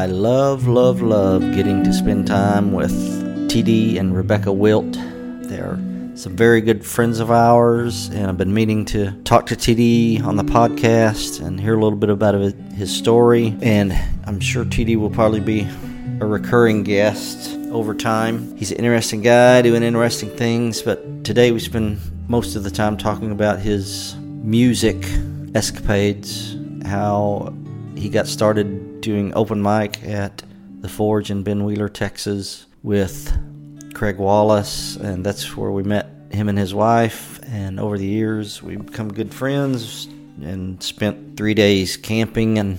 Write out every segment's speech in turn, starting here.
I love, love, love getting to spend time with TD and Rebecca Wilt. They're some very good friends of ours, and I've been meaning to talk to TD on the podcast and hear a little bit about his story. And I'm sure TD will probably be a recurring guest over time. He's an interesting guy doing interesting things, but today we spend most of the time talking about his music escapades, how he got started doing open mic at the Forge in Ben Wheeler, Texas, with Craig Wallace, and that's where we met him and his wife. And over the years, we've become good friends and spent three days camping in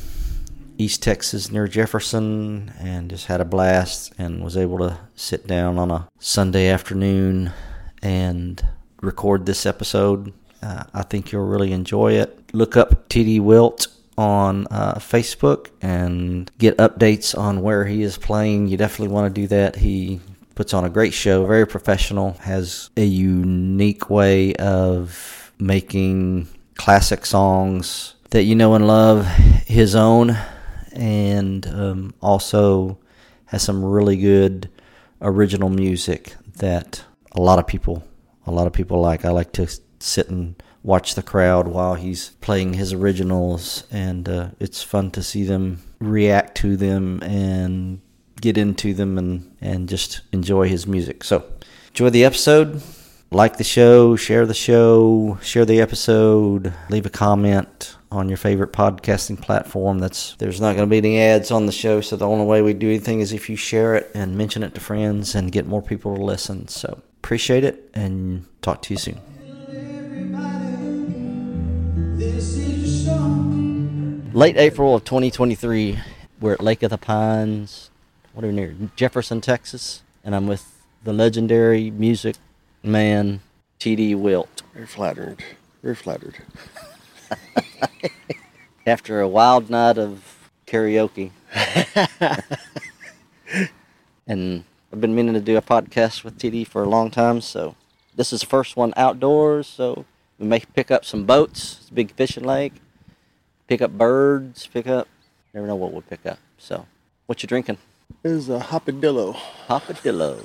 East Texas near Jefferson and just had a blast and was able to sit down on a Sunday afternoon and record this episode. Uh, I think you'll really enjoy it. Look up TD Wilt on uh, Facebook and get updates on where he is playing. You definitely want to do that. He puts on a great show, very professional, has a unique way of making classic songs that you know and love his own, and um, also has some really good original music that a lot of people a lot of people like. I like to sit and watch the crowd while he's playing his originals, and uh, it's fun to see them react to them and get into them and, and just enjoy his music. So, enjoy the episode. Like the show, share the show, share the episode, leave a comment on your favorite podcasting platform. That's there's not going to be any ads on the show, so the only way we do anything is if you share it and mention it to friends and get more people to listen. So appreciate it and talk to you soon. Late April of 2023, we're at Lake of the Pines, what are we near? Jefferson, Texas, and I'm with the legendary music man T.D. Wilt. Very flattered. Very flattered. After a wild night of karaoke. and I've been meaning to do a podcast with TD for a long time, so this is the first one outdoors, so we may pick up some boats. It's a big fishing lake pick up birds, pick up, never know what we'll pick up. So, what you drinking? This is a hopadillo. Hopadillo.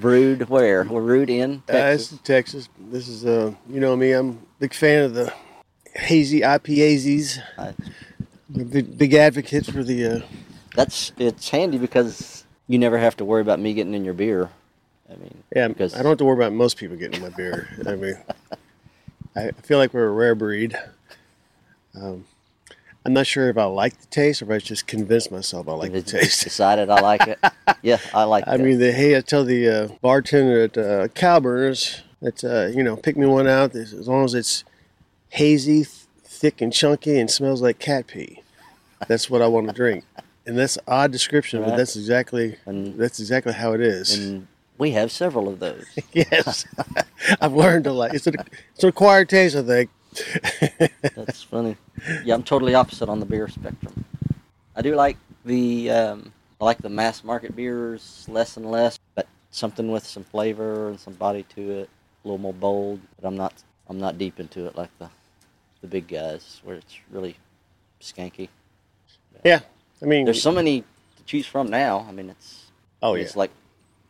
brewed where? We're brewed in Texas. Uh, this Texas. This is, uh, you know me, I'm a big fan of the hazy IPAs. Big, big advocates for the. Uh, that's it's handy because you never have to worry about me getting in your beer. I mean, yeah, because I don't have to worry about most people getting my beer. I mean, I feel like we're a rare breed. Um, I'm not sure if I like the taste or if I just convinced myself I like the taste. Decided I like it. yeah, I like. It. I mean, the hey, I tell the uh, bartender at uh, Cowburners that uh, you know pick me one out as long as it's hazy, thick and chunky, and smells like cat pee. That's what I want to drink. And that's odd description, right. but that's exactly and, that's exactly how it is. And we have several of those. yes, I've learned a lot. It's a, it's an acquired taste, I think. That's funny. Yeah, I'm totally opposite on the beer spectrum. I do like the um, I like the mass market beers less and less, but something with some flavor and some body to it, a little more bold. But I'm not I'm not deep into it like the the big guys where it's really skanky. Yeah, I mean, there's so many to choose from now. I mean, it's oh yeah, it's like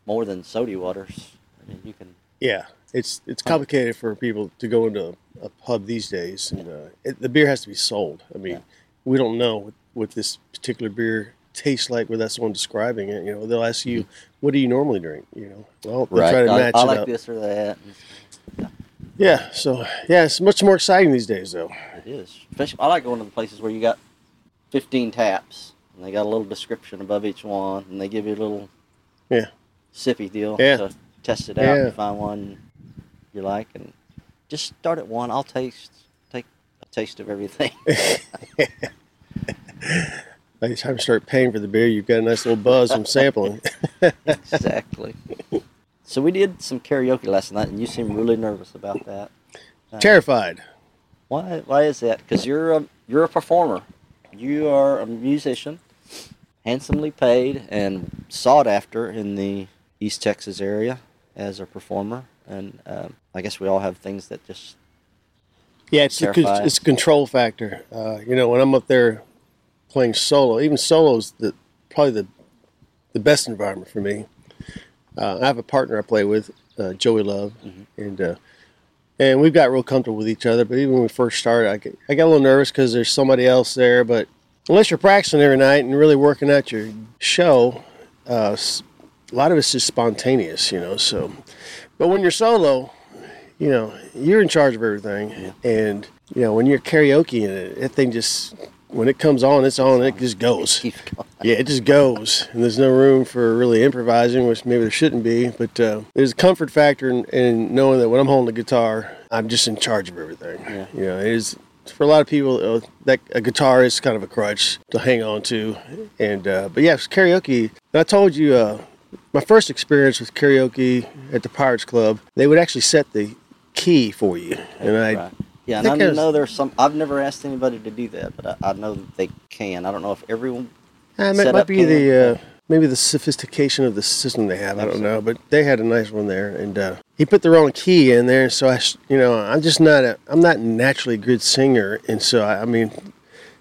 more than soda waters. I mean, you can yeah, it's it's complicated for people to go into a, a pub these days, and uh, it, the beer has to be sold. I mean, yeah. we don't know what, what, this particular beer tastes like without someone describing it. You know, they'll ask you, mm-hmm. "What do you normally drink?" You know, well, right. try to match I, I like up. this or that. Yeah. yeah. So yeah, it's much more exciting these days, though. It is. Especially, I like going to the places where you got 15 taps, and they got a little description above each one, and they give you a little yeah sippy deal. Yeah. To test it out yeah. and find one you like, and just start at one. I'll taste, take a taste of everything. By the time you start paying for the beer, you've got a nice little buzz from sampling. exactly. So we did some karaoke last night, and you seem really nervous about that. Uh, Terrified. Why? Why is that? Because you're a you're a performer. You are a musician, handsomely paid and sought after in the East Texas area as a performer and um, I guess we all have things that just yeah, it's a, it's a control factor. Uh, you know, when I'm up there playing solo, even solos, the probably the the best environment for me. Uh, I have a partner I play with, uh, Joey Love, and uh, and we've got real comfortable with each other. But even when we first started, I get, I got a little nervous because there's somebody else there. But unless you're practicing every night and really working at your show, uh, a lot of it's just spontaneous, you know. So, but when you're solo, you know, you're in charge of everything, and you know when you're karaoke in it, that thing just when it comes on, it's on. It just goes. Yeah, it just goes, and there's no room for really improvising, which maybe there shouldn't be. But uh, there's a comfort factor in, in knowing that when I'm holding the guitar, I'm just in charge of everything. Yeah. You know, it is for a lot of people uh, that a guitar is kind of a crutch to hang on to, and uh, but yeah, it's karaoke. I told you uh, my first experience with karaoke at the Pirates Club, they would actually set the key for you, and I. Right. Yeah, and I it was- know there's some. I've never asked anybody to do that, but I, I know that they can. I don't know if everyone. Uh, it might be the uh, maybe the sophistication of the system they have. I don't know, but they had a nice one there, and uh, he put the wrong key in there. So I, you know, I'm just not a, I'm not naturally a good singer, and so I, I mean,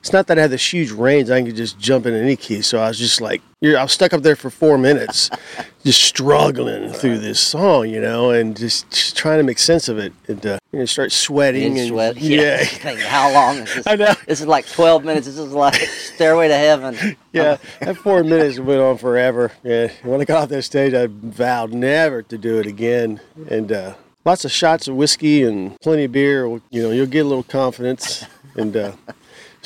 it's not that I had this huge range. I could just jump in any key. So I was just like, you're, I was stuck up there for four minutes, just struggling through this song, you know, and just, just trying to make sense of it, and uh, you know, start sweating In and sweat. yeah. Think, How long is this? I know. This is like 12 minutes. This is like Stairway to Heaven. Yeah, that four minutes went on forever. Yeah, when I got off that stage, I vowed never to do it again. And uh, lots of shots of whiskey and plenty of beer. You know, you'll get a little confidence. And uh,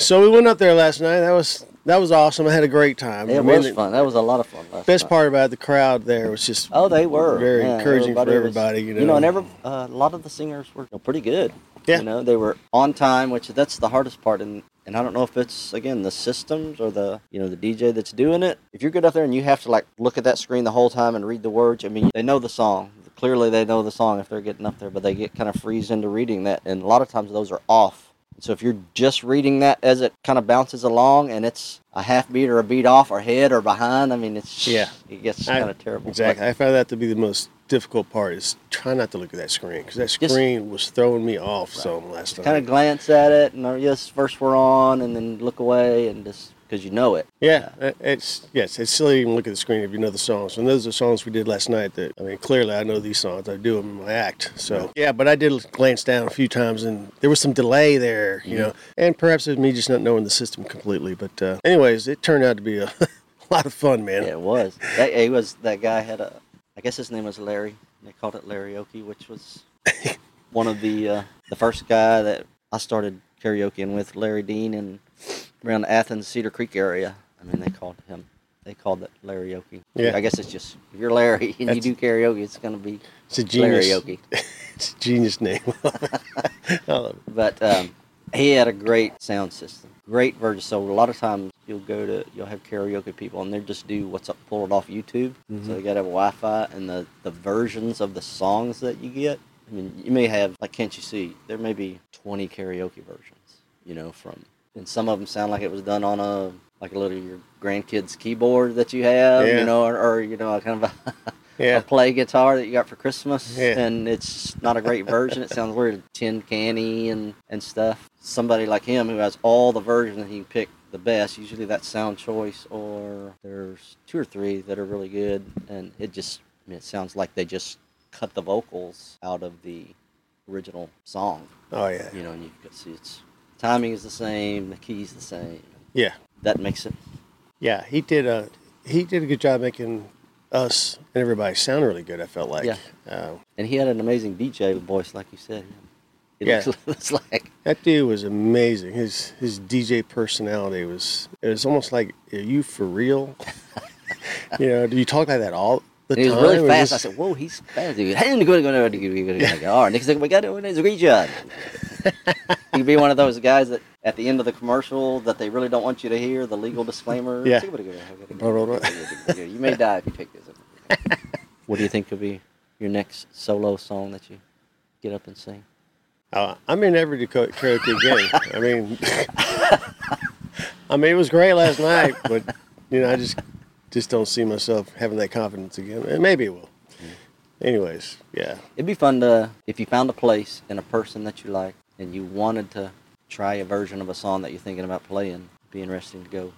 so we went up there last night. That was that was awesome. I had a great time. It I mean, was fun. That was a lot of fun. Best night. part about the crowd there was just Oh, they were very Yeah, encouraging for was- everybody. You know, You know, and every, uh, a lot of the singers were pretty good. Yeah. You know, they were on time, which that's the hardest part. And and I don't know if it's again the systems or the you know the DJ that's doing it. If you're good up there and you have to like look at that screen the whole time and read the words, I mean, they know the song. Clearly, they know the song if they're getting up there, but they get kind of freeze into reading that, and a lot of times those are off. So if you're just reading that as it kind of bounces along, and it's a half beat or a beat off or ahead or behind, I mean, it's Yeah. it gets kind of terrible. Exactly. I found that to be the most difficult part is try not to look at that screen because that Just- screen was throwing me off some last night. kind of glance at it and uh, yes first we're on and then look away and just because you know it Yeah, it- it's yes, it's silly to even look at the screen if you know the songs. And those are songs we did last night. That I mean, clearly I know these songs. I do them in my act. So yeah, but I did glance down a few times, and there was some delay there, you know. And perhaps it was me just not knowing the system completely. But uh, anyways, it turned out to be a lot of fun, man. yeah, it was that it was that guy had a i guess his name was larry they called it larryoke which was one of the uh, the first guy that i started karaokeing with larry dean and around the athens cedar creek area i mean they called him they called it larryoke Yeah. i guess it's just if you're larry and you do karaoke it's going to be It's a genius. larryoke It's a genius name. I love it. But um, he had a great sound system, great version. So a lot of times you'll go to you'll have karaoke people and they just do what's up, pull it off YouTube. Mm-hmm. So you got to have Wi-Fi and the the versions of the songs that you get. I mean, you may have like, can't you see? There may be twenty karaoke versions. You know, from and some of them sound like it was done on a like a little your grandkid's keyboard that you have. Yeah. You know, or, or you know, a kind of a Yeah. a play guitar that you got for Christmas, Yeah. and it's not a great version. It sounds weird, tin canny and and stuff. Somebody like him who has all the versions he can pick the best. Usually that's sound choice, or there's two or three that are really good, and it just I mean, it sounds like they just cut the vocals out of the original song. Oh yeah. You know, and you can see it's timing is the same, the keys the same. Yeah. That makes it. Yeah. He did a he did a good job making us and everybody sound really good. I felt like. Yeah. Uh, And he had an amazing DJ voice, like you said. It Yeah. looks, like That dude was amazing. His his DJ personality was it was almost like, are you for real? you know, do you talk like that all the And he was time? really fast. I said, "Whoa, he's fast." He goes, "Hey, go go go go go go." All right, Nick said, "We got to do a great job." he could be one of those guys that at the end of the commercial that they really don't want you to hear the legal disclaimer. Yeah. You may die if you take this. What do you think could be your next solo song that you get up and sing? Oh, I may never do co- karaoke again. I mean, I mean, it was great last night, but you know, I just just don't see myself having that confidence again. And maybe it will. Anyways, yeah, It'd be fun to if you found a place and a person that you like, and you wanted to try a version of a song that you're thinking about playing. Be interesting to go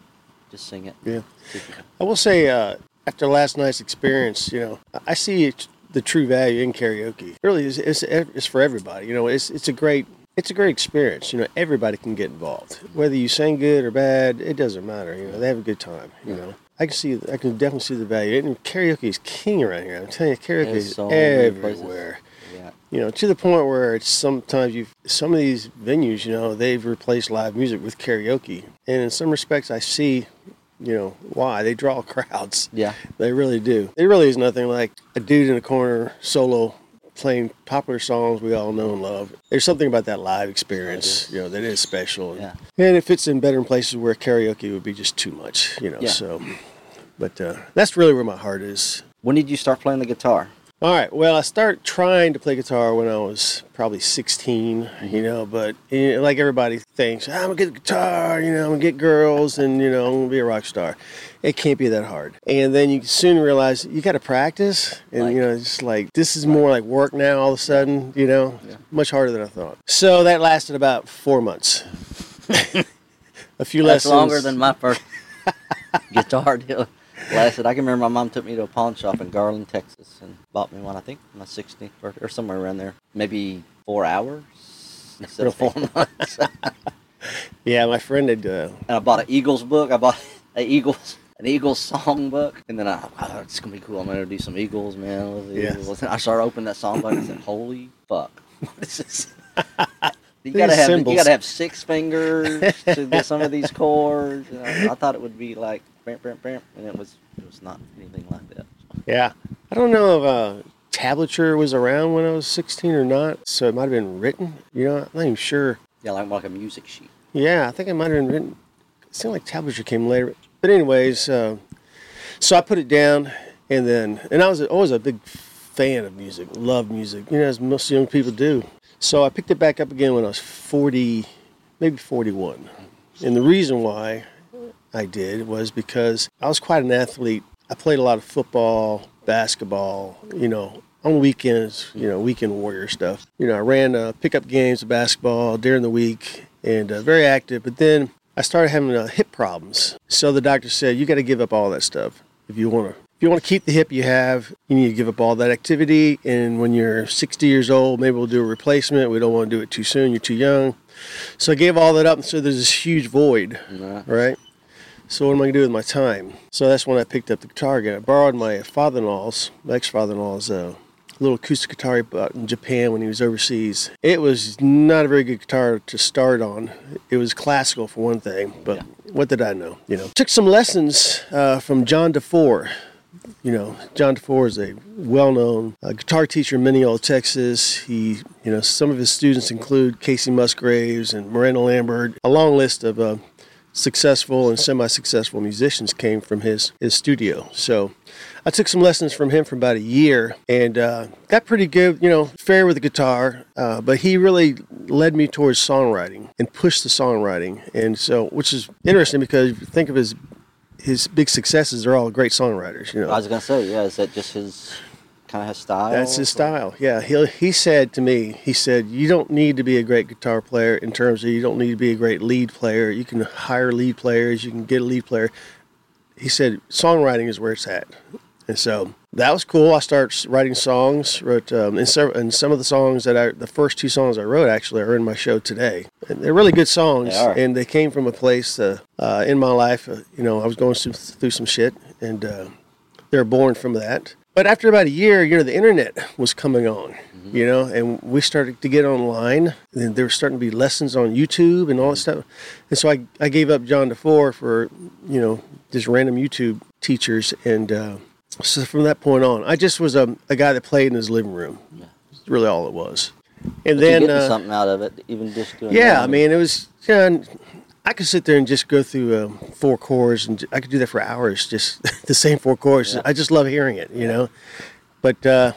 Just sing it. Yeah. See if you can- I will say, uh, after last night's experience, you know, I see it, the true value in karaoke. Really, is, it's, it's for everybody. You know, it's it's a great it's a great experience. You know, everybody can get involved. Whether you sing good or bad, it doesn't matter. You know, they have a good time. You know, I can see, I can definitely see the value. And karaoke is king around here. I'm telling you, karaoke There's is so everywhere. Yeah. You know, to the point where it's sometimes you some of these venues, you know, they've replaced live music with karaoke, and in some respects, I see, you know, why they draw crowds. Yeah. They really do. It really is nothing like a dude in a corner solo playing popular songs we all know and love. There's something about that live experience, you know, that is special. Yeah. And it fits in better in places where karaoke would be just too much, you know. Yeah. So, but uh, that's really where my heart is. When did you start playing the guitar? All right. Well, I started trying to play guitar when I was probably 16, you know, but you know, like everybody thinks, I'm going to get a guitar, you know, I'm going to get girls and, you know, I'm going to be a rock star. It can't be that hard. And then you soon realize you got to practice. And, Like- you know, it's like, this is more like work now all of a sudden, you know, Yeah. much harder than I thought. So that lasted about four months. a few That's lessons. longer than my first guitar deal lasted. I can remember my mom took me to a pawn shop in Garland, Texas, and bought me one. I think my 16th birthday or somewhere around there. Maybe four hours instead of four months. Yeah, my friend had. Uh, and I bought an Eagles book. I bought an Eagles an Eagles songbook, and then I, oh, it's gonna be cool. I'm gonna do some Eagles, man. I love the Yes. Eagles. I started opening that songbook and I said, "Holy fuck, what is this?" You These gotta have you gotta have six fingers to get some of these chords. You know, I thought it would be like bam, bam, bam, and it was it was not anything like that. Yeah. I don't know if uh, tablature was around when I was 16 or not, so it might have been written. You know, I'm not even sure. Yeah, like like a music sheet. Yeah, I think it might have been written. It seemed like tablature came later. But, anyways, uh, so I put it down, and then, and I was always a big fan of music, love music, you know, as most young people do. So I picked it back up again when I was 40, maybe 41. And the reason why I did was because I was quite an athlete. I played a lot of football, basketball, you know, on weekends, you know, weekend warrior stuff. You know, I ran uh, pickup games of basketball during the week and uh, very active. But then I started having uh, hip problems. So the doctor said, you got to give up all that stuff if you want to. If you want to keep the hip you have, you need to give up all that activity. And when you're 60 years old, maybe we'll do a replacement. We don't want to do it too soon. You're too young. So I gave all that up. And so there's this huge void Right. right? So what am I gonna do with my time? So that's when I picked up the guitar again. I borrowed my father-in-law's, my ex-father-in-law's, uh, little acoustic guitar he bought in Japan when he was overseas. It was not a very good guitar to start on. It was classical for one thing, but Yeah. what did I know? You know, took some lessons uh, from John DeFoore. You know, John DeFoore is a well-known uh, guitar teacher in Mineola, Texas. He, you know, some of his students include Kacey Musgraves and Miranda Lambert. A long list of uh, successful and semi-successful musicians came from his his studio. So I took some lessons from him for about a year and uh, got pretty good, you know, fair with the guitar. Uh, but he really led me towards songwriting and pushed the songwriting. And so, which is interesting because if you think of his his big successes, they're all great songwriters. You know, I was gonna say, yeah, is that just his kind of his style? that's his style. Yeah, he he said to me, he said, "You don't need to be a great guitar player in terms of you don't need to be a great lead player. You can hire lead players, you can get a lead player." He said, "Songwriting is where it's at." And so that was cool. I started writing songs. Wrote um, and, and some of the songs that I, the first two songs I wrote actually are in my show today. And they're really good songs, They and they came from a place uh, uh, in my life. Uh, you know, I was going through, through some shit, and uh, they're born from that. But after about a year, you know, the internet was coming on, you know, and we started to get online. And there were starting to be lessons on YouTube and all that stuff. And so I, I gave up John DeFoore for, you know, just random YouTube teachers. And uh, so from that point on, I just was a, a guy that played in his living room. That's really all it was. And But then, uh, something out of it, even just doing. yeah. I mean, it was. You know, I could sit there and just go through um, four chords, and I could do that for hours. Just the same four chords. Yeah. I just love hearing it, you know. But uh,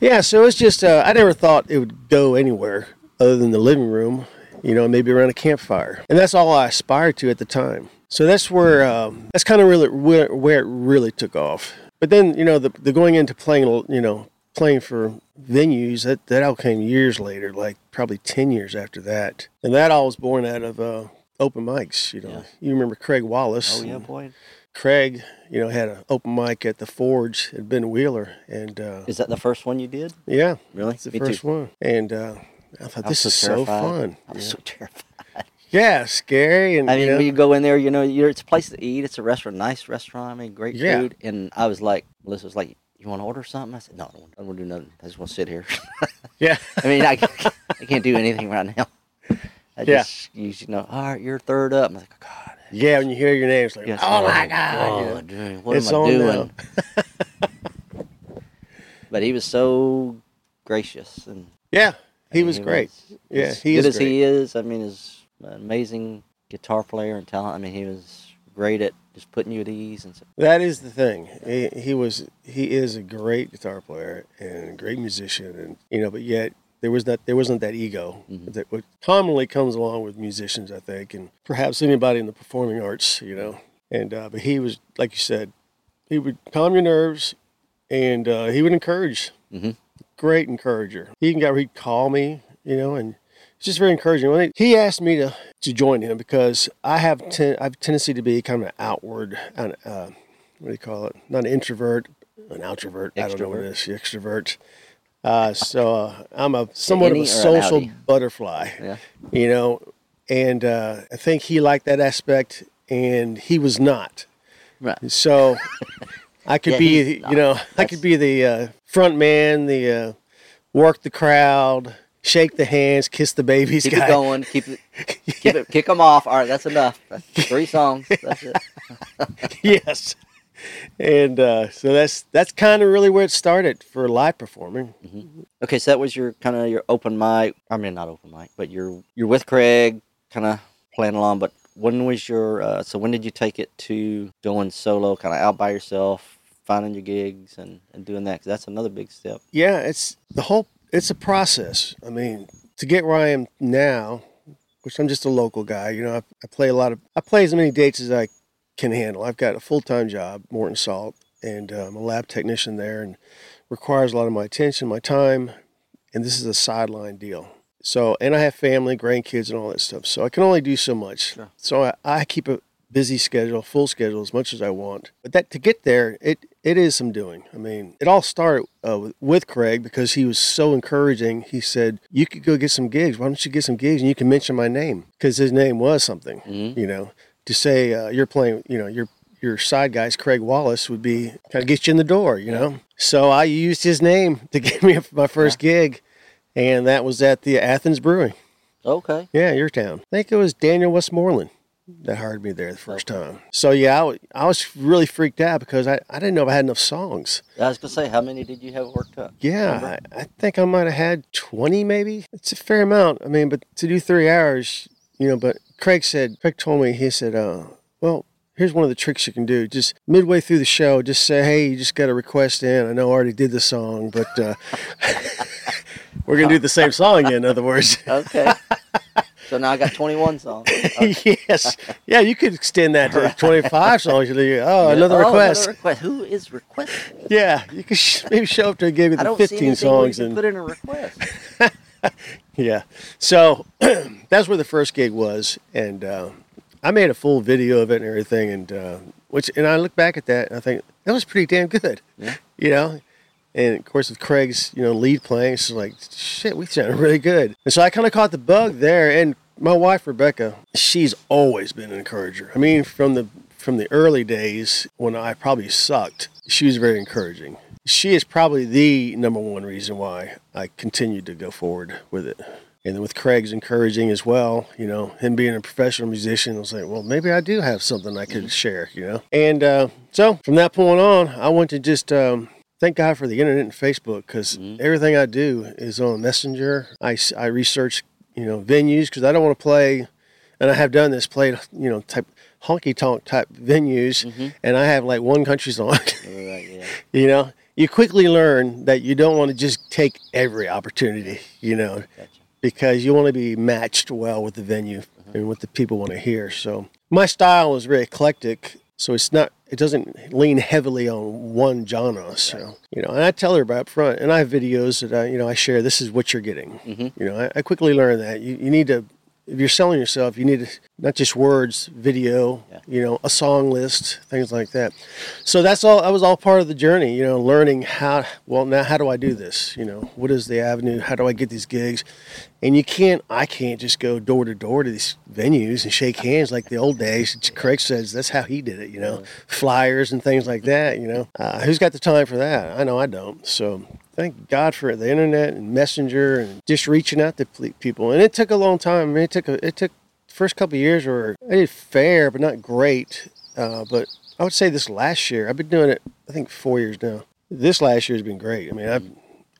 yeah, so it's just uh, I never thought it would go anywhere other than the living room, you know, maybe around a campfire, and that's all I aspired to at the time. So that's where um, that's kind of really where, where it really took off. But then you know the, the going into playing, you know, playing for venues that that all came years later, like probably ten years after that, and that all was born out of uh, open mics. You know, Yeah. you remember Craig Wallace? Oh yeah, boy. Craig, you know, had an open mic at the Forge at Ben Wheeler, and uh, Is that the first one you did? yeah, Really? it's the Me first too. one. And uh, I thought I this is so fun. I was Yeah. so terrified. Yeah, scary, and I you mean, know, you go in there, you know, you're, it's a place to eat. It's a restaurant, nice restaurant. I mean, great Yeah. food. And I was like, Melissa was like, "You want to order something?" I said, "No, I don't want, I don't want to do nothing. I just want to sit here." yeah, I mean, I, I can't do anything right now. I Yeah. just, you should know. All right, you're third up. I'm like, oh, God. yeah. When you hear your name, it's like, yes, oh my god, Oh, yeah. dude, what It's am I doing? but he was so gracious and yeah. He was great. Yeah, he good as he is. I mean, he's an amazing guitar player and talent. I mean, he was great at just putting you at ease and stuff. That is the thing. He, he was he is a great guitar player and a great musician, and you know, but yet there was that there wasn't that ego Mhm. that what commonly comes along with musicians, I think, and perhaps anybody in the performing arts, you know. And uh, but he was like you said, he would calm your nerves, and uh, he would encourage. Mhm. Great encourager. He can got he'd call me, you know, and it's just very encouraging. When he, asked me to to join him because I have ten, I have a tendency to be kind of an outward, an, uh, what do you call it? Not an introvert, an outrovert. I don't know what it is. Extrovert. Uh, so uh, I'm a somewhat of a social butterfly, Yeah. you know, and uh, I think he liked that aspect, and he was not. Right. So I could Yeah, be, you know, I could be the uh, front man, the uh, work the crowd, shake the hands, kiss the babies Keep guy. it going. Keep it. Keep it. Kick them off. All right, that's enough. That's three songs. That's it. yes. And uh, so that's that's kind of really where it started for live performing. Okay, so that was your kind of your open mic. I mean, not open mic, but you're you're with Craig, kind of playing along. But when was your? Uh, so when did you take it to going solo, kind of out by yourself, finding your gigs and and doing that because that's another big step. Yeah, it's the whole. It's a process. I mean, to get where I am now, which I'm just a local guy. You know, I, I play a lot of. I play as many dates as I can handle. I've got a full time job, Morton Salt, and I'm a lab technician there, and requires a lot of my attention, my time, and this is a sideline deal. So, and I have family, grandkids, and all that stuff. So I can only do so much. Sure. So I, I keep a busy schedule, full schedule, as much as I want. But that to get there, it it is some doing. I mean, it all started uh, with, with Craig because he was so encouraging. He said, "You could go get some gigs. Why don't you get some gigs and you can mention my name because his name was something." Mhm. You know, to say uh, you're playing, you know, your your side guys, Craig Wallace, would be kind of get you in the door. You know, so I used his name to get me my first gig, and that was at the Athens Brewing. Okay. Yeah, your town. I think it was Daniel Westmoreland that hired me there the first time. So yeah, I, I was really freaked out because I, I didn't know if I had enough songs. I was gonna say, how many did you have worked up? Yeah, I, I think I might have had 20 maybe. It's a fair amount. I mean, but to do three hours, you know, but Craig said, Craig told me, he said, uh, well, here's one of the tricks you can do. Just midway through the show, just say, hey, you just got a request in. I know I already did the song, but uh, we're going to do the same song again, in other words. Okay. so now I got 21 songs. yes. Yeah, you could extend that to 25 songs. Oh, another Oh, request. Another request. Who is requesting? Yeah, you could sh- maybe show up to a gig with I the don't see 15 anything where you songs. and put in a request. Yeah. So that's where the first gig was, and uh, I made a full video of it and everything, and uh, which and I look back at that and I think that was pretty damn good. Yeah. You know. And of course, with Craig's, you know, lead playing, it's like, shit, we sounded really good. And so I kind of caught the bug there. And my wife Rebecca, she's always been an encourager. I mean, from the from the early days when I probably sucked, she was very encouraging. She is probably the number one reason why I continued to go forward with it. And then with Craig's encouraging as well, you know, him being a professional musician, I was like, well, maybe I do have something I could share, you know. And uh, so from that point on, I went to just um, thank God for the internet and Facebook because mm-hmm. everything I do is on Messenger. I, I research, you know, venues because I don't want to play, and I have done this, played, you know, type honky tonk type venues, mm-hmm. and I have like one country song. Right, yeah. you know, you quickly learn that you don't want to just take every opportunity, you know, Gotcha. because you want to be matched well with the venue mm-hmm. and what the people want to hear. So my style is very eclectic, so it's not it doesn't lean heavily on one genre. So you know, and I tell her about up front, and I have videos that I you know I share. This is what you're getting. Mhm. You know, I, I quickly learned that you, you need to if you're selling yourself, you need not just words, video, Yeah. you know, a song list, things like that. So that's all. That was all part of the journey, you know, learning how. Well, now how do I do this? You know, what is the avenue? How do I get these gigs? And you can't. I can't just go door to door to these venues and shake hands like the old days. Craig says that's how he did it. You know, flyers and things like that. You know, uh, who's got the time for that? I know I don't. So thank God for the internet and messenger and just reaching out to people. And it took a long time. I mean, it took a, it took first couple of years were I did fair, but not great. Uh, but I would say this last year, I've been doing it. I think four years now. This last year has been great. I mean, I've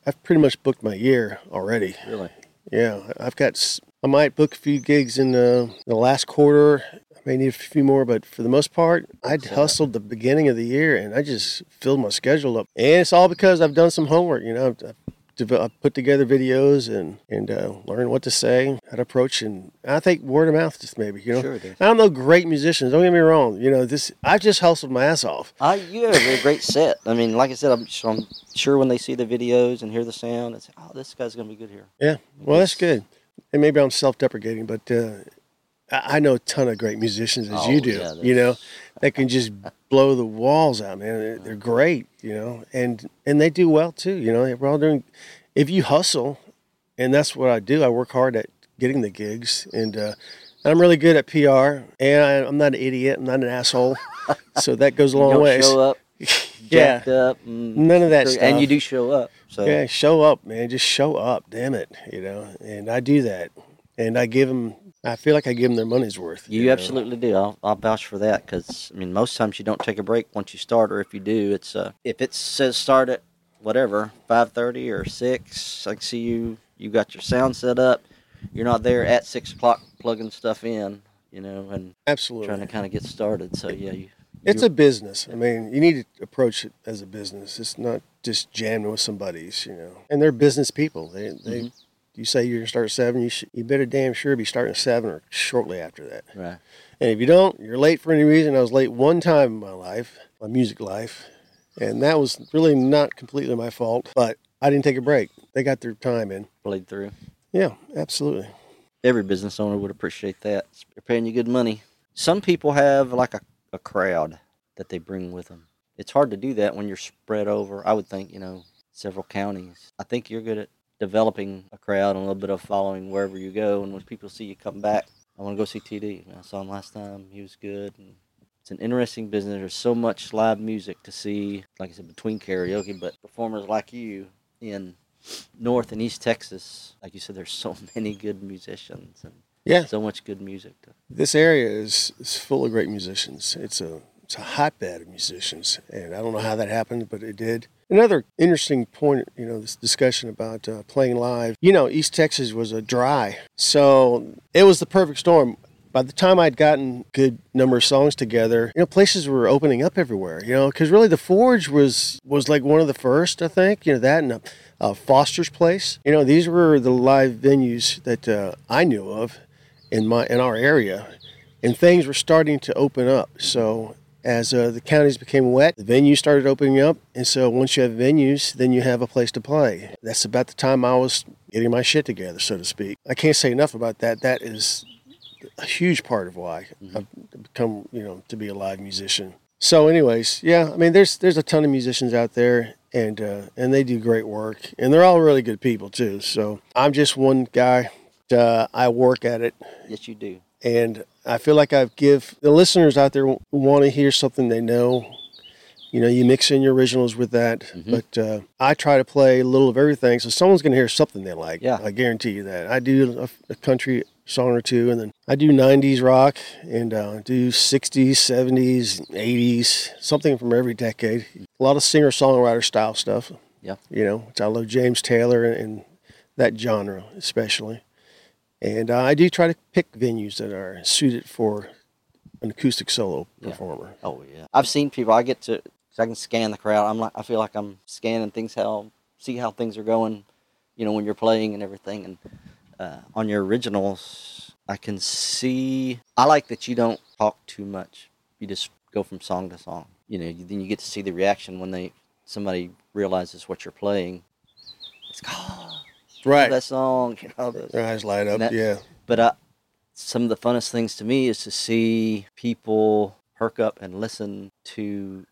I've pretty much booked my year already. Really? Yeah, I've got. I might book a few gigs in the, the last quarter. I may need a few more, but for the most part, I'd hustled the beginning of the year and I just filled my schedule up. And it's all because I've done some homework. You know, I've, I've, I've put together videos and and uh, learned what to say, how to approach, and I think word of mouth just maybe. You know, Sure is. I'm no great musicians. Don't get me wrong. You know, this I've just hustled my ass off. I, you have a great set. I mean, like I said, I'm, I'm sure when they see the videos and hear the sound, it's oh, this guy's gonna be good here. Yeah, well, that's good. And maybe I'm self-deprecating, but uh, I know a ton of great musicians as Oh, you do. yeah, you know, that can just blow the walls out, man. They're, they're great, you know, and and they do well too. You know, we're all doing. If you hustle, and that's what I do. I work hard at getting the gigs, and uh, I'm really good at PR. And I, I'm not an idiot. I'm not an asshole. so that goes a long don't show up, Yeah. up, None of that and stuff. you do show up. So Yeah, show up, man. Just show up. Damn it, you know. And I do that, and I give them. I feel like I give them their money's worth. You know? absolutely do. I'll, I'll vouch for that because I mean, most times you don't take a break once you start, or if you do, it's uh, if it says start at whatever five thirty or six. I can see you. You got your sound set up. You're not there at six o'clock plugging stuff in, you know, and Absolutely. trying to kind of get started. So yeah, you. It's a business. I mean, you need to approach it as a business. It's not just jamming with somebody's, you know. And they're business people. They they Mhm. You say you're gonna start at seven, you should, you better damn sure be starting at seven or shortly after that. right. And if you don't, you're late for any reason. I was late one time in my life, my music life, and that was really not completely my fault. But I didn't take a break. They got their time in. Played through. Yeah, absolutely. Every business owner would appreciate that. They're paying you good money. Some people have like a, a crowd that they bring with them. It's hard to do that when you're spread over, I would think, you know, several counties. I think you're good at developing a crowd and a little bit of following wherever you go. And when people see you come back, I want to go see TD. I saw him last time. He was good. And it's an interesting business. There's so much live music to see, like I said, between karaoke, but performers like you in North and East Texas, like you said, there's so many good musicians and Yeah, so much good music. To, this area is, is full of great musicians. It's a it's a hotbed of musicians, and I don't know how that happened, but it did. Another interesting point, you know, this discussion about uh, playing live. You know, East Texas was a dry, so it was the perfect storm. By the time I'd gotten good number of songs together, you know, places were opening up everywhere. You know, because really the Forge was was like one of the first, I think. You know that and uh, uh, Foster's Place. You know, these were the live venues that uh, I knew of in my in our area, and things were starting to open up. So as uh, the counties became wet, the venues started opening up, and so once you have venues, then you have a place to play. That's about the time I was getting my shit together, so to speak. I can't say enough about that. That is a huge part of why I've become, you know, to be a live musician. So, anyways, yeah, I mean, there's there's a ton of musicians out there, and uh, and they do great work, and they're all really good people too. So I'm just one guy. Uh, I work at it, yes, you do. and I feel like I've give the listeners out there want to hear something they know. You know, you mix in your originals with that, Mhm. but uh, I try to play a little of everything, so someone's going to hear something they like. Yeah. I guarantee you that. I do a, a country song or two, and then I do '90s rock and uh, do '60s, '70s, '80s, something from every decade. A lot of singer-songwriter style stuff. Yeah. You know, which I love James Taylor and that genre especially. And uh, I do try to pick venues that are suited for an acoustic solo Yeah. performer. Oh yeah, I've seen people. I get to, cause I can scan the crowd. I'm like, I feel like I'm scanning things how, see how things are going, you know, when you're playing and everything. And uh, on your originals, I can see. I like that you don't talk too much. You just go from song to song. You know, you, then you get to see the reaction when they somebody realizes what you're playing. It's oh, Right. that song, you know. the- Their eyes light up. That- yeah. but I, some of the funnest things to me is to see people perk up and listen to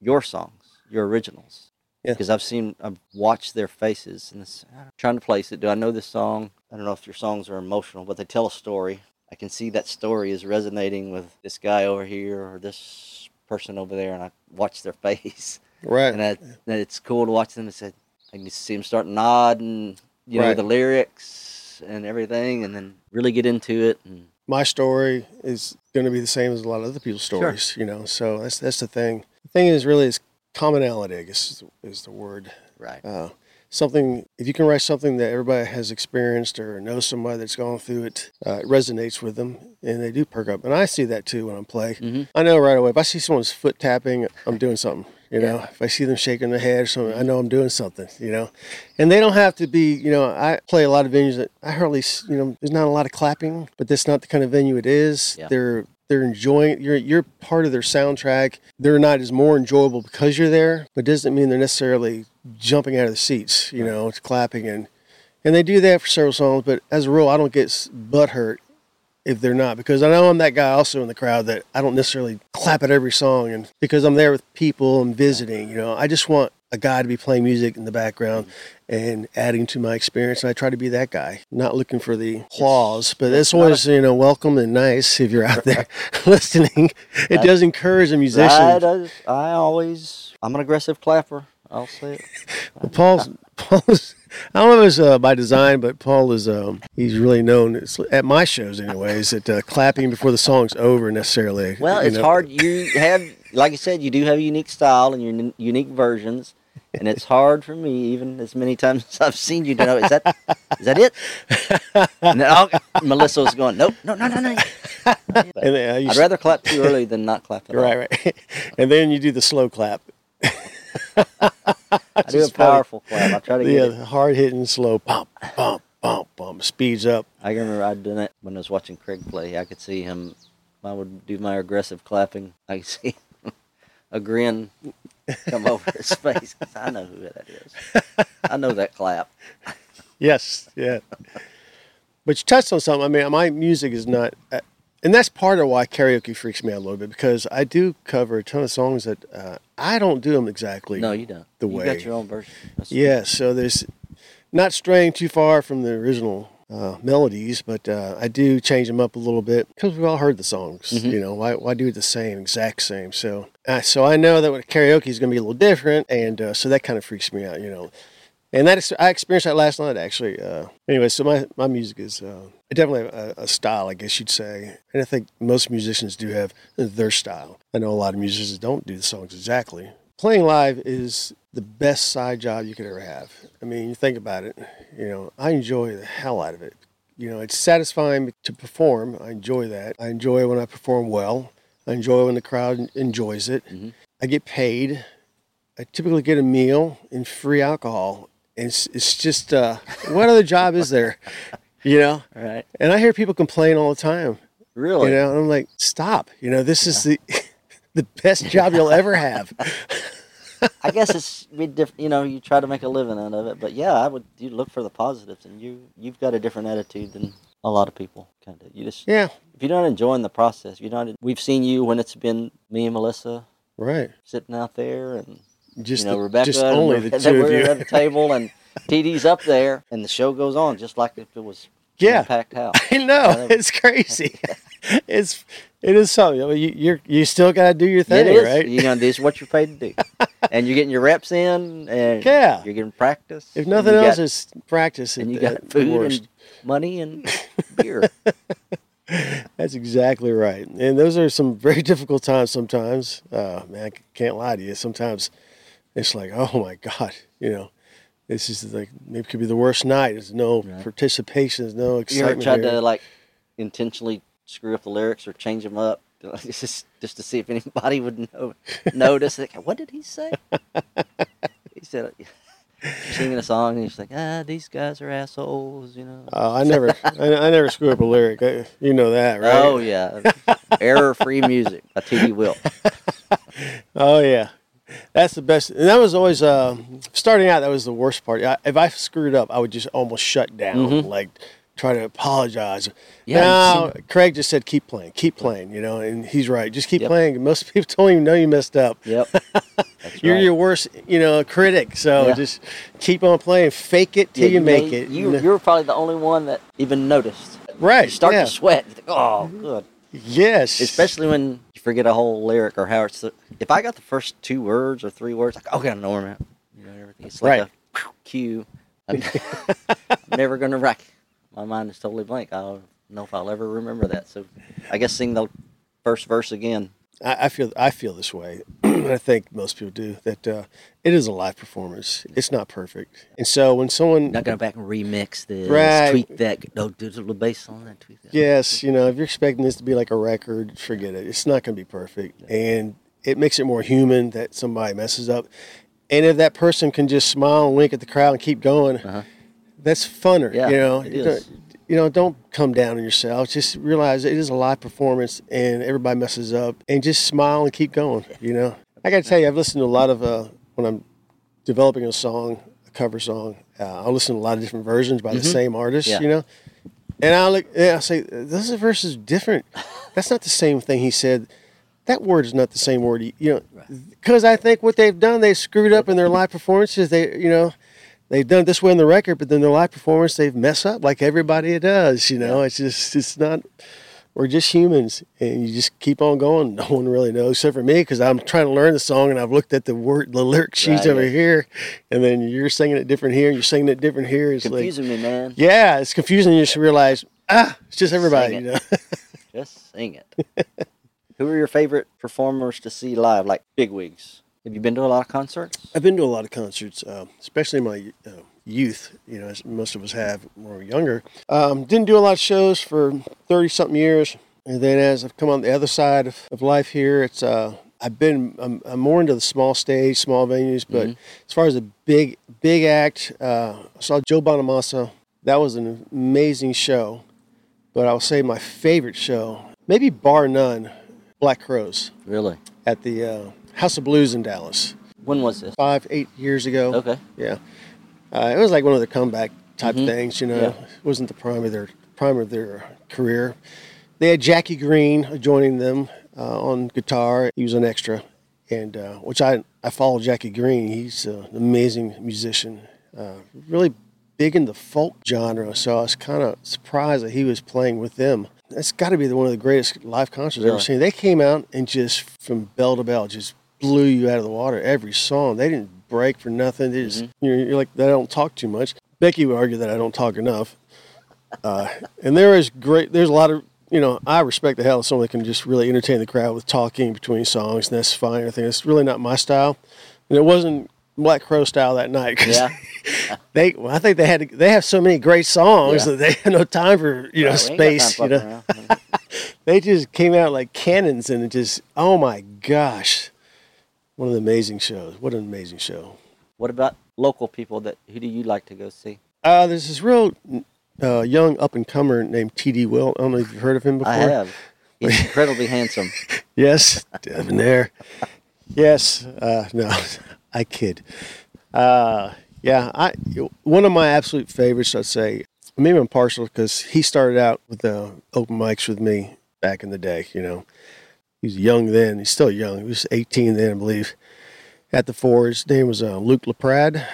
your songs, your originals. Yeah. Because I've seen, I've watched their faces and this, trying to place it. Do I know this song? I don't know if your songs are emotional, but they tell a story. I can see that story is resonating with this guy over here or this person over there, and I watch their face, Right. and, I, and it's cool to watch them. And say, I can see them start nodding, you know, the lyrics and everything, and then really get into it. And my story is going to be the same as a lot of other people's stories, you know. So that's that's the thing. The thing is really is commonality. I guess is the, is the word. right, Uh, something if you can write something that everybody has experienced or knows somebody that's gone through it, uh, it resonates with them and they do perk up. And I see that too when I'm playing. Mhm. I know right away if I see someone's foot tapping, I'm doing something. You know, Yeah. if I see them shaking their head or something, I know I'm doing something. You know, and they don't have to be. You know, I play a lot of venues that I hardly. You know, there's not a lot of clapping, but that's not the kind of venue it is. Yeah. They're they're enjoying. You're you're part of their soundtrack. They're not as more enjoyable because you're there, but doesn't mean they're necessarily jumping out of the seats. You know, it's clapping and and they do that for several songs. But as a rule, I don't get butt hurt if they're not because I know I'm that guy also in the crowd that I don't necessarily clap at every song and because I'm there with people and visiting, you know, I just want a guy to be playing music in the background and adding to my experience and I try to be that guy, not looking for the applause, but it's always, you know, welcome and nice if you're out there listening. It does encourage a musician. does, I always, I'm an aggressive clapper. I'll say it. well, Paul's Paul's I don't know if it's uh, by design, but Paul is um, he's really known at my shows anyways at uh, clapping before the song's over necessarily. Well, it's know. hard. You have, like I said, you do have a unique style and your n- unique versions, and it's hard for me, even as many times as I've seen you, to know is that is that it? And then I'll, Melissa was going, nope, no, no, no, no. And then, uh, I'd rather clap too early than not clap at all. Right, right. and then you do the slow clap. I do a funny. powerful clap. I try to get it. hard hitting slow pump, pump, pump, pump, speeds up. I can remember I'd done it when I was watching Craig play. I could see him. I would do my aggressive clapping. I could see a grin come over his face. 'cause I know who that is. I know that clap. Yes, yeah. But you touched on something. I mean, my music is not, uh, and that's part of why karaoke freaks me out a little bit because I do cover a ton of songs that uh, I don't do them exactly. No, you don't. the you way- got your own version. That's- Yeah, so there's not straying too far from the original uh, melodies, but uh, I do change them up a little bit because we've all heard the songs. Mhm. You know, why, why do it the same, exact same? So, uh, so I know that karaoke is going to be a little different, and uh, so that kind of freaks me out. You know, and that is, I experienced that last night actually. Uh, anyway, so my my music is uh, definitely a, a style, I guess you'd say, and I think most musicians do have their style. I know a lot of musicians don't do the songs exactly. Playing live is the best side job you could ever have. I mean, you think about it. You know, I enjoy the hell out of it. You know, it's satisfying to perform. I enjoy that. I enjoy when I perform well. I enjoy when the crowd enjoys it. Mhm. I get paid. I typically get a meal and free alcohol. And it's, it's just, uh, what other job is there? You know? Right. And I hear people complain all the time. Really? You know, and I'm like, stop. You know, this is the the best job you'll ever have. I guess it's different. You know, you try to make a living out of it, but yeah, I would. You look for the positives, and you you've got a different attitude than a lot of people. Kind of. You just Yeah, if you're not enjoying the process, you're not. We've seen you when it's been me and Melissa right. sitting out there, and Just you know the, Rebecca, just only the two of you. at the table, and TD's up there, and the show goes on just like if it was Yeah. packed house. I know it's crazy. it's it is something. I mean, you you're, you still got to do your thing, is. right? You know, this is what you're paid to do, and you're getting your reps in, and Yeah. you're getting practice. If nothing else, got- it's practice. and at you got food worst. and money and beer. That's exactly right. And those are some very difficult times sometimes. Uh, man, I can't lie to you. Sometimes it's like, oh my God, you know, this is like, maybe could be the worst night. There's no Right. participation, there's no excitement. You ever tried here. to like intentionally screw up the lyrics or change them up just just to see if anybody would know, notice? Like, what did he say? he said singing a song and he's like, ah, these guys are assholes, you know. Oh, I never, I, I never screw up a lyric. I, you know that, right? Oh yeah, error-free music A TV will. Oh yeah, that's the best. And that was always uh, starting out. That was the worst part. I, if I screwed up, I would just almost shut down. Mhm. Like try to apologize. Yeah, no, you Craig just said keep playing, keep playing, you know, and he's right. Just keep Yep. playing. Most people don't even know you messed up. Yep. You're right. your worst, you know, critic. So Yeah. just keep on playing, fake it till Yeah, you, make made- it. You, you were probably the only one that even noticed. right. You start yeah. to sweat. You think, oh, good. Yes. Especially when you forget a whole lyric or how it's. If I got the first two words or three words, like, okay, I know where I'm at. You know, everything. It's like Right. a cue. I'm, I'm never going to rack. My mind is totally blank. I don't know if I'll ever remember that. So I guess sing the first verse again. I, I feel I feel this way. I think most people do that. Uh, it is a live performance. It's not perfect, and so when someone Not going back and remix this, Right. tweak that, no, do a little bass on that, tweak that. Yes, you know, if you're expecting this to be like a record, forget it. It's not going to be perfect. And it makes it more human that somebody messes up. And if that person can just smile and wink at the crowd and keep going, Uh-huh. that's funner. Yeah, you know, it is. You know, don't come down on yourself. Just realize it is a live performance and everybody messes up and just smile and keep going, you know. I got to tell you, I've listened to a lot of, uh, when I'm developing a song, a cover song, uh, I'll listen to a lot of different versions by the same artist, Mm-hmm. Yeah. you know. And I'll, look, and I'll say, this verse is different. That's not the same thing he said. That word is not the same word. You you know, because I think what they've done, they screwed up in their live performances. They, you know, they've done it this way on the record, but then their live performance, they've messed up like everybody does. You know, it's just, it's not. We're just humans, and you just keep on going. No one really knows except for me because I'm trying to learn the song, and I've looked at the word, the lyric sheets Right, over here, and then you're singing it different here, and you're singing it different here. It's like, Confusing me, man. yeah, it's confusing. You just realize, ah, it's just everybody. Sing You know, Just sing it. Who are your favorite performers to see live, like bigwigs? Have you been to a lot of concerts? I've been to a lot of concerts, uh, especially in my uh, youth. You know, as most of us have when we were younger. Um, didn't do a lot of shows for thirty something years, and then as I've come on the other side of, of life here, it's uh, I've been I'm, I'm more into the small stage, small venues. But as far as a big big act, uh, I saw Joe Bonamassa. That was an amazing show. But I'll say my favorite show, maybe bar none, Black Crowes Really? at the uh, House of Blues in Dallas When was this? five, eight years ago. Okay. Yeah, uh, it was like one of the comeback type Mhm. things. You know, Yeah. it wasn't the prime of their prime of their career. They had Jackie Greene joining them uh, on guitar. He was an extra, and uh, which I I follow Jackie Greene. He's an amazing musician. Uh, really big in the folk genre, so I was kind of surprised that he was playing with them. That's got to be the- one of the greatest live concerts I've ever seen. They came out and just from bell to bell just blew you out of the water every song. They didn't break for nothing. They just you're, you're like they don't talk too much. Becky would argue that I don't talk enough. Uh, and there is great. There's a lot of you know. I respect the hell of someone that can just really entertain the crowd with talking between songs, and that's fine. I think it's really not my style, and it wasn't Black Crow style that night. 'cause Yeah. they. Well, I think they had. They have so many great songs Yeah. that they had no time for you know Right, we ain't got space. You know, they just came out like cannons, and it just. Oh my gosh, one of the amazing shows. What an amazing show. what about local people that who do you like to go see? Uh, there's this real uh, young up and comer named T.D. Wilt. I don't know if you've heard of him before. I have. He's incredibly handsome. Yes, debonair. yes, uh, no, I kid. Uh, yeah, I one of my absolute favorites. I'd say maybe I'm even partial because he started out with the open mics with me back in the day. You know, he was young then. He's still young. He was 18 then, I believe. At the Forge, his name was uh, Luke LaPrade.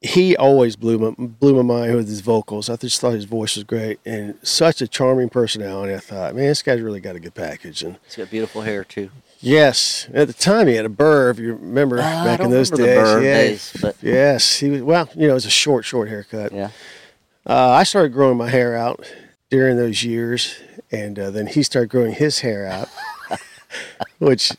He always blew my blew my mind with his vocals. I just thought his voice was great and such a charming personality. I thought, man, this guy's really got a good package. And He's got beautiful hair too. Yes, at the time he had a burr. If you remember I back in those days, burr yeah. days, but- yes, he was. Well, you know, it was a short, short haircut. Yeah. Uh, I started growing my hair out during those years, and uh, then he started growing his hair out, which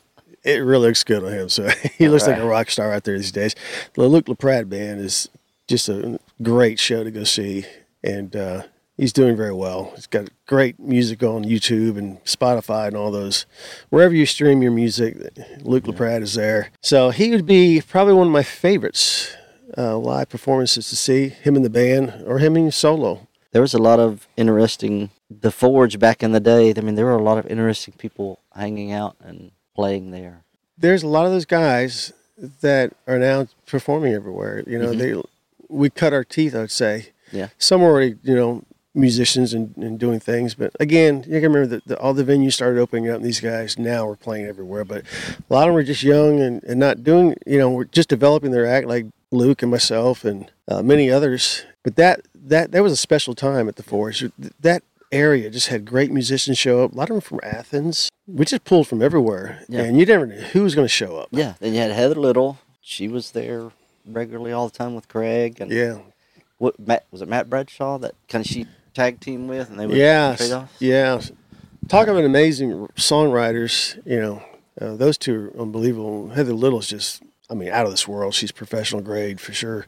it really looks good on him. So he looks like a rock star out there these days. The Luke LaPrade band is just a great show to go see, and uh, he's doing very well. He's got great music on YouTube and Spotify and all those. Wherever you stream your music, Luke LaPrade is there. So he would be probably one of my favorites uh, live performances to see him in the band or him in solo. There was a lot of interesting the Forge back in the day. I mean, there were a lot of interesting people hanging out and playing there. There's a lot of those guys that are now performing everywhere. You know, they we cut our teeth. I'd say Yeah. some already you know musicians and, and doing things. But again, you can remember that the, all the venues started opening up, and these guys now are playing everywhere. But a lot of them were just young and, and not doing, you know, we're just developing their act, like Luke and myself and uh, many others. But that that that was a special time at the Forge. That area just had great musicians show up. A lot of them from Athens. We just pulled from everywhere, Yeah. and you never knew who was going to show up. Yeah. Then you had Heather Little. She was there regularly all the time with Craig. And Yeah, what Matt was it Matt Bradshaw that kind of she tag team with and they would yeah, trade yeah. Talk about amazing songwriters. You know, uh, those two are unbelievable. Heather Little's just, I mean, out of this world. She's professional grade for sure.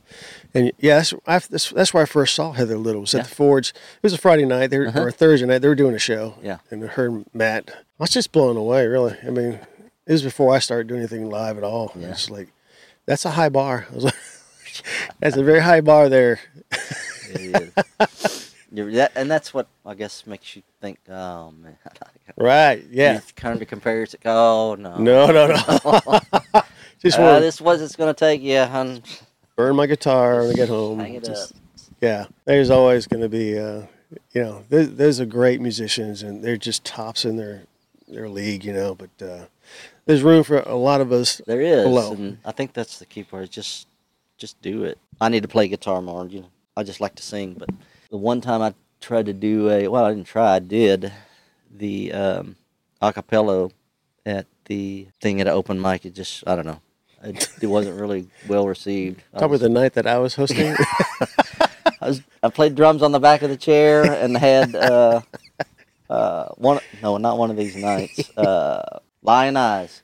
And yeah, that's, I, that's, that's where I first saw Heather Little. Was at Yeah. the Forge. It was a Friday night, they were, Uh-huh. or a Thursday night. They were doing a show. Yeah. And her Matt. I was just blown away. Really. I mean, it was before I started doing anything live at all. Yeah. It's like that's a high bar. I was like, that's a very high bar there. You're- that, and that's what I guess makes you think, oh man. Right. Yeah. You kind of compare it to, oh no. No, no, no. just Uh, this was it's gonna take you, hun. Burn my guitar when I get home. Just- up. Yeah, there's always going to be, uh, you know, there's, there's a great musicians and they're just tops in their their league, you know. But uh, there's room for a lot of us. There is, Below. and I think that's the key part. Just, just do it. I need to play guitar more. You know, I just like to sing. But the one time I tried to do a, well, I didn't try. I did the um, acapella at the thing at an open mic. It just, I don't know. It, it wasn't really well received. I Probably was- the night that I was hosting. I was I played drums on the back of the chair and had uh, uh, one no not one of these nights uh, Lyin' Eyes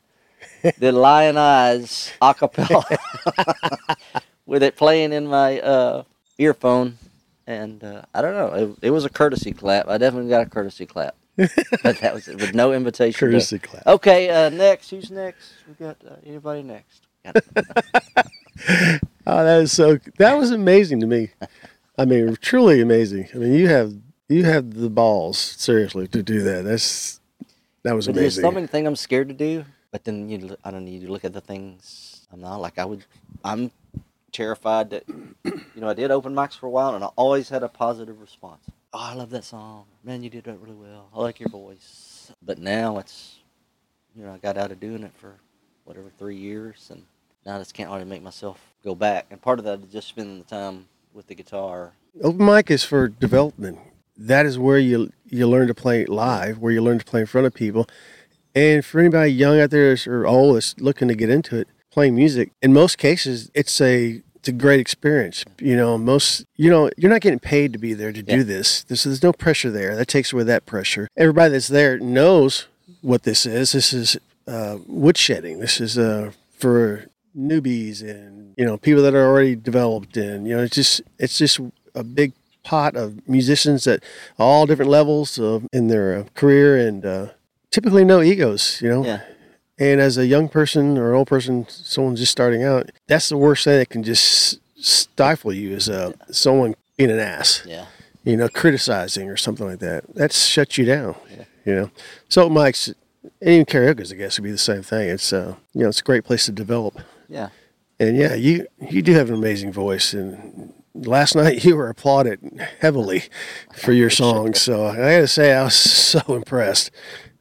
did Lyin' Eyes a cappella with it playing in my uh, earphone and uh, I don't know it, it was a courtesy clap I definitely got a courtesy clap but that was it with no invitation Courtesy clap. okay uh, next who's next we got uh, anybody next Oh, that is so. That was amazing to me. I mean, truly amazing. I mean, you have you have the balls seriously to do that. That's that was But there's so many things I'm scared to do. But then you, I don't need to look at the things I'm not like. I would. I'm terrified that you know I did open mics for a while and I always had a positive response. Oh, I love that song, man. You did that really well. I like your voice. But now it's, you know, I got out of doing it for whatever three years, and I just can't hardly make myself go back. And part of that is just spending the time with the guitar. Open mic is for development. That is where you you learn to play live, where you learn to play in front of people. And for anybody young out there or old that's looking to get into it, playing music, in most cases, it's a it's a great experience. You know, most you know you're not getting paid to be there to Yeah. do this. This there's no pressure there. That takes away that pressure. Everybody that's there knows what this is. This is uh, woodshedding. This is uh, for newbies and you know people that are already developed. And you know, it's just it's just a big pot of musicians at all different levels of, in their uh, career and uh, typically no egos. You know. Yeah. And as a young person or an old person, someone just starting out, that's the worst thing that can just stifle you is uh, someone being an ass, Yeah. you know, criticizing or something like that. That shuts you down, Yeah. you know. So Mike's, and even karaoke's, I guess, would be the same thing. It's, uh, you know, it's a great place to develop. Yeah. And yeah, you you do have an amazing voice. And last night you were applauded heavily for your songs. So I got to say, I was so impressed.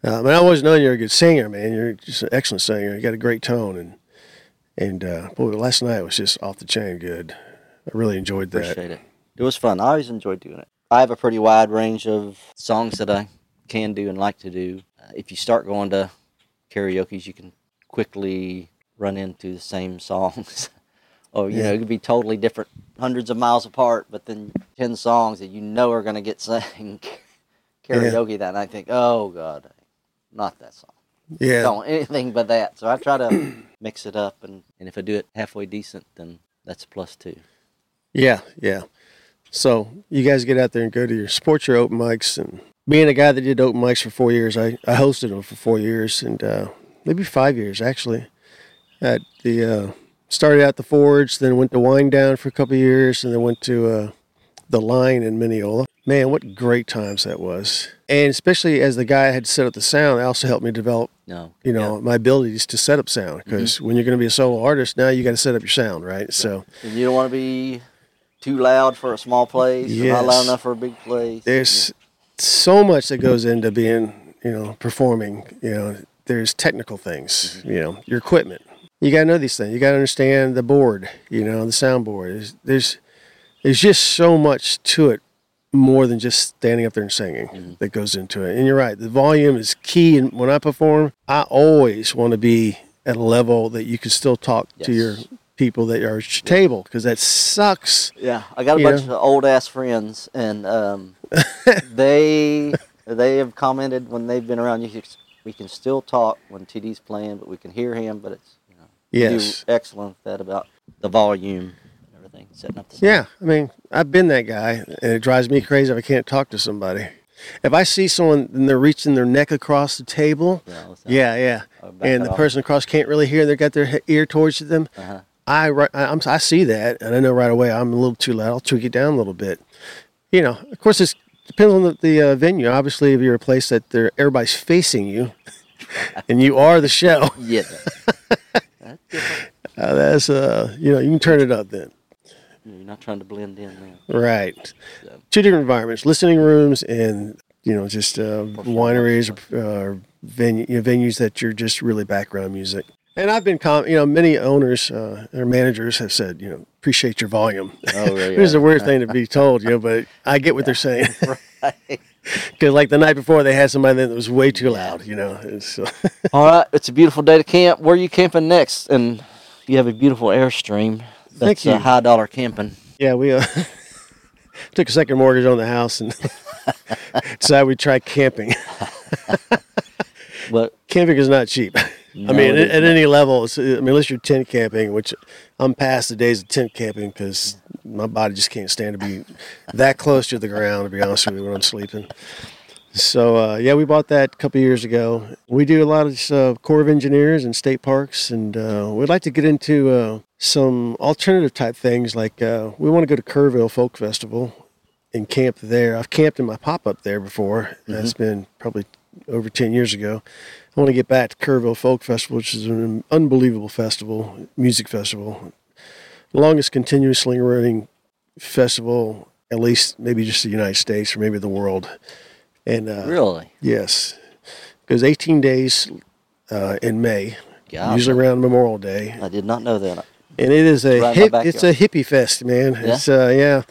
Uh, I mean, I always known you're a good singer, man. You're just an excellent singer. You got a great tone, and and uh, boy, last night was just off the chain good. I really enjoyed that. Appreciate it. It was fun. I always enjoyed doing it. I have a pretty wide range of songs that I can do and like to do. Uh, if you start going to karaoke's, you can quickly run into the same songs. or, you know, Yeah. it could be totally different, hundreds of miles apart, but then 10 songs that you know are going to get sang karaoke that night. I think, oh, God, not that song. Yeah, Don't anything but that. So I try to mix it up, and, and if I do it halfway decent, then that's a plus too. yeah, yeah. So you guys get out there and go to your support your open mics. And being a guy that did open mics for four years, I, I hosted them for four years and uh, maybe five years actually. At the uh, started at the Forge, then went to Wind Down for a couple of years, and then went to uh, the Line in Mineola. Man, what great times that was! And especially as the guy had set up the sound, it also helped me develop, No. you know, my abilities to set up sound. Because when you're going to be a solo artist, now you got to set up your sound, right? So And you don't want to be too loud for a small place, or not loud enough for a big place. There's so much that goes into being, you know, performing. You know, there's technical things. You know, your equipment. You gotta know these things. You gotta understand the board. You know, the soundboard. There's there's there's just so much to it, more than just standing up there and singing that goes into it. And you're right. The volume is key. And when I perform, I always want to be at a level that you can still talk to your people that are at your table because that sucks. Yeah, I got a bunch know? of old ass friends, and um, they they have commented when they've been around. You we can still talk when TD's playing, but we can hear him. But it's know you Yes. excellent with that about the volume and everything, setting up the. Yeah, I mean, I've been that guy, and it drives me crazy if I can't talk to somebody. If I see someone and they're reaching their neck across the table, Yeah, yeah, yeah, and the off. person across can't really hear, they got their ear towards them. Uh-huh. I, I, I'm, I see that, and I know right away I'm a little too loud. I'll tweak it down a little bit. You know, of course, it depends on the, the uh, venue. Obviously, if you're a place that everybody's facing you, and you are the show, Yeah. Different. uh, that's uh, you know, you can turn it up then. You're not trying to blend in there. Right. So- Two different environments: listening rooms and you know just uh, wineries or uh, venue, you know, venues that you're just really background music. And I've been, com- you know, many owners uh, or managers have said, you know, appreciate your volume. Oh, really? It was a weird thing to be told, you know, but I get what they're saying. Right. Because like the night before, they had somebody that was way too loud, you know. Uh, All right, it's a beautiful day to camp. Where are you camping next? And you have a beautiful airstream. That's Thank you. Uh, high dollar camping. yeah, we uh, took a second mortgage on the house and decided we'd try camping. But camping is not cheap. I mean, at, at any level, I mean, unless you're tent camping, which I'm past the days of tent camping because my body just can't stand to be that close to the ground. To be honest with you, when I'm sleeping. So uh, yeah, we bought that a couple years ago. We do a lot of uh, Corps of Engineers and state parks, and uh, we'd like to get into uh, some alternative type things. Like uh, we want to go to Kerrville Folk Festival and camp there. I've camped in my pop up there before. That's been probably over ten years ago. I want to get back to Kerrville Folk Festival, which is an unbelievable festival, music festival, the longest continuously running festival, at least maybe just the United States or maybe the world. And uh, really, yes, goes 18 days uh, in May, usually around Memorial Day, I did not know that. and it is a Right hip, it's a hippie fest, man. Yeah? It's uh, yeah,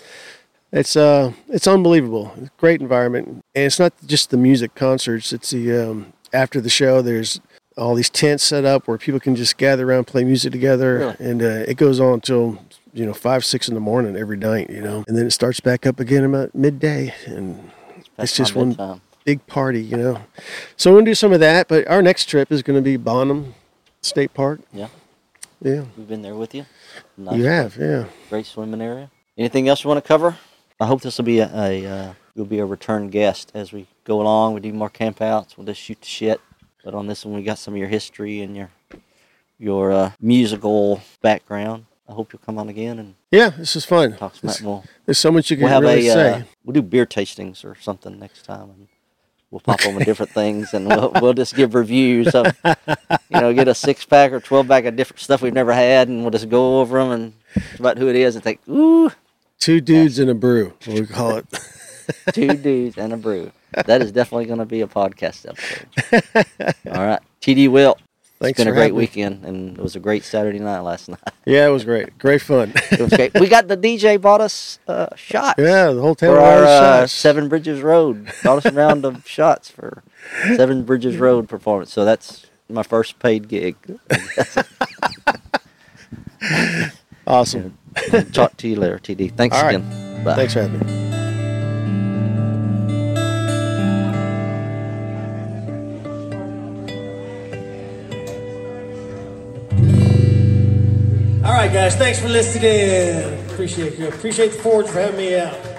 it's uh, it's unbelievable. Great environment, and it's not just the music concerts. It's the um, after the show. There's all these tents set up where people can just gather around, play music together, and uh, it goes on until you know five, six in the morning every night. You know, and then it starts back up again about midday, and That's It's just one- bedtime. big party. You know, so we're gonna do some of that. But our next trip is gonna be Bonham State Park. Yeah, Yeah, we've been there with you. Nice, you have. Yeah. great swimming area. Anything else you want to cover? I hope this will be a, a uh, you'll be a return guest as we go along. We do more campouts. We'll just shoot the shit. But on this one, we got some of your history and your your uh, musical background. I hope you'll come on again and Yeah, this is fun. talk some. We'll, there's so much you can we'll have really a say. uh, we'll do beer tastings or something next time, and we'll pop on with different things, and we'll we'll just give reviews of you know get a six pack or twelve pack of different stuff we've never had, and we'll just go over them and about who it is and think, ooh, Two dudes and a brew, what we call it. two dudes and a brew. That is definitely going to be a podcast episode. All right, TD Wilt. Thanks it's been a great weekend, and it was a great Saturday night last night. Yeah, it was great. Great fun. It was great. we got the DJ bought us uh, shots. yeah, the whole town for our uh. Seven Bridges Road. Bought us a round of shots for Seven Bridges Road performance. So that's my first paid gig. Awesome. Talk to you later, TD. Thanks All right. again. Bye. Thanks for having me. All right, guys. Thanks for listening. Appreciate you. Appreciate the Forge for having me out.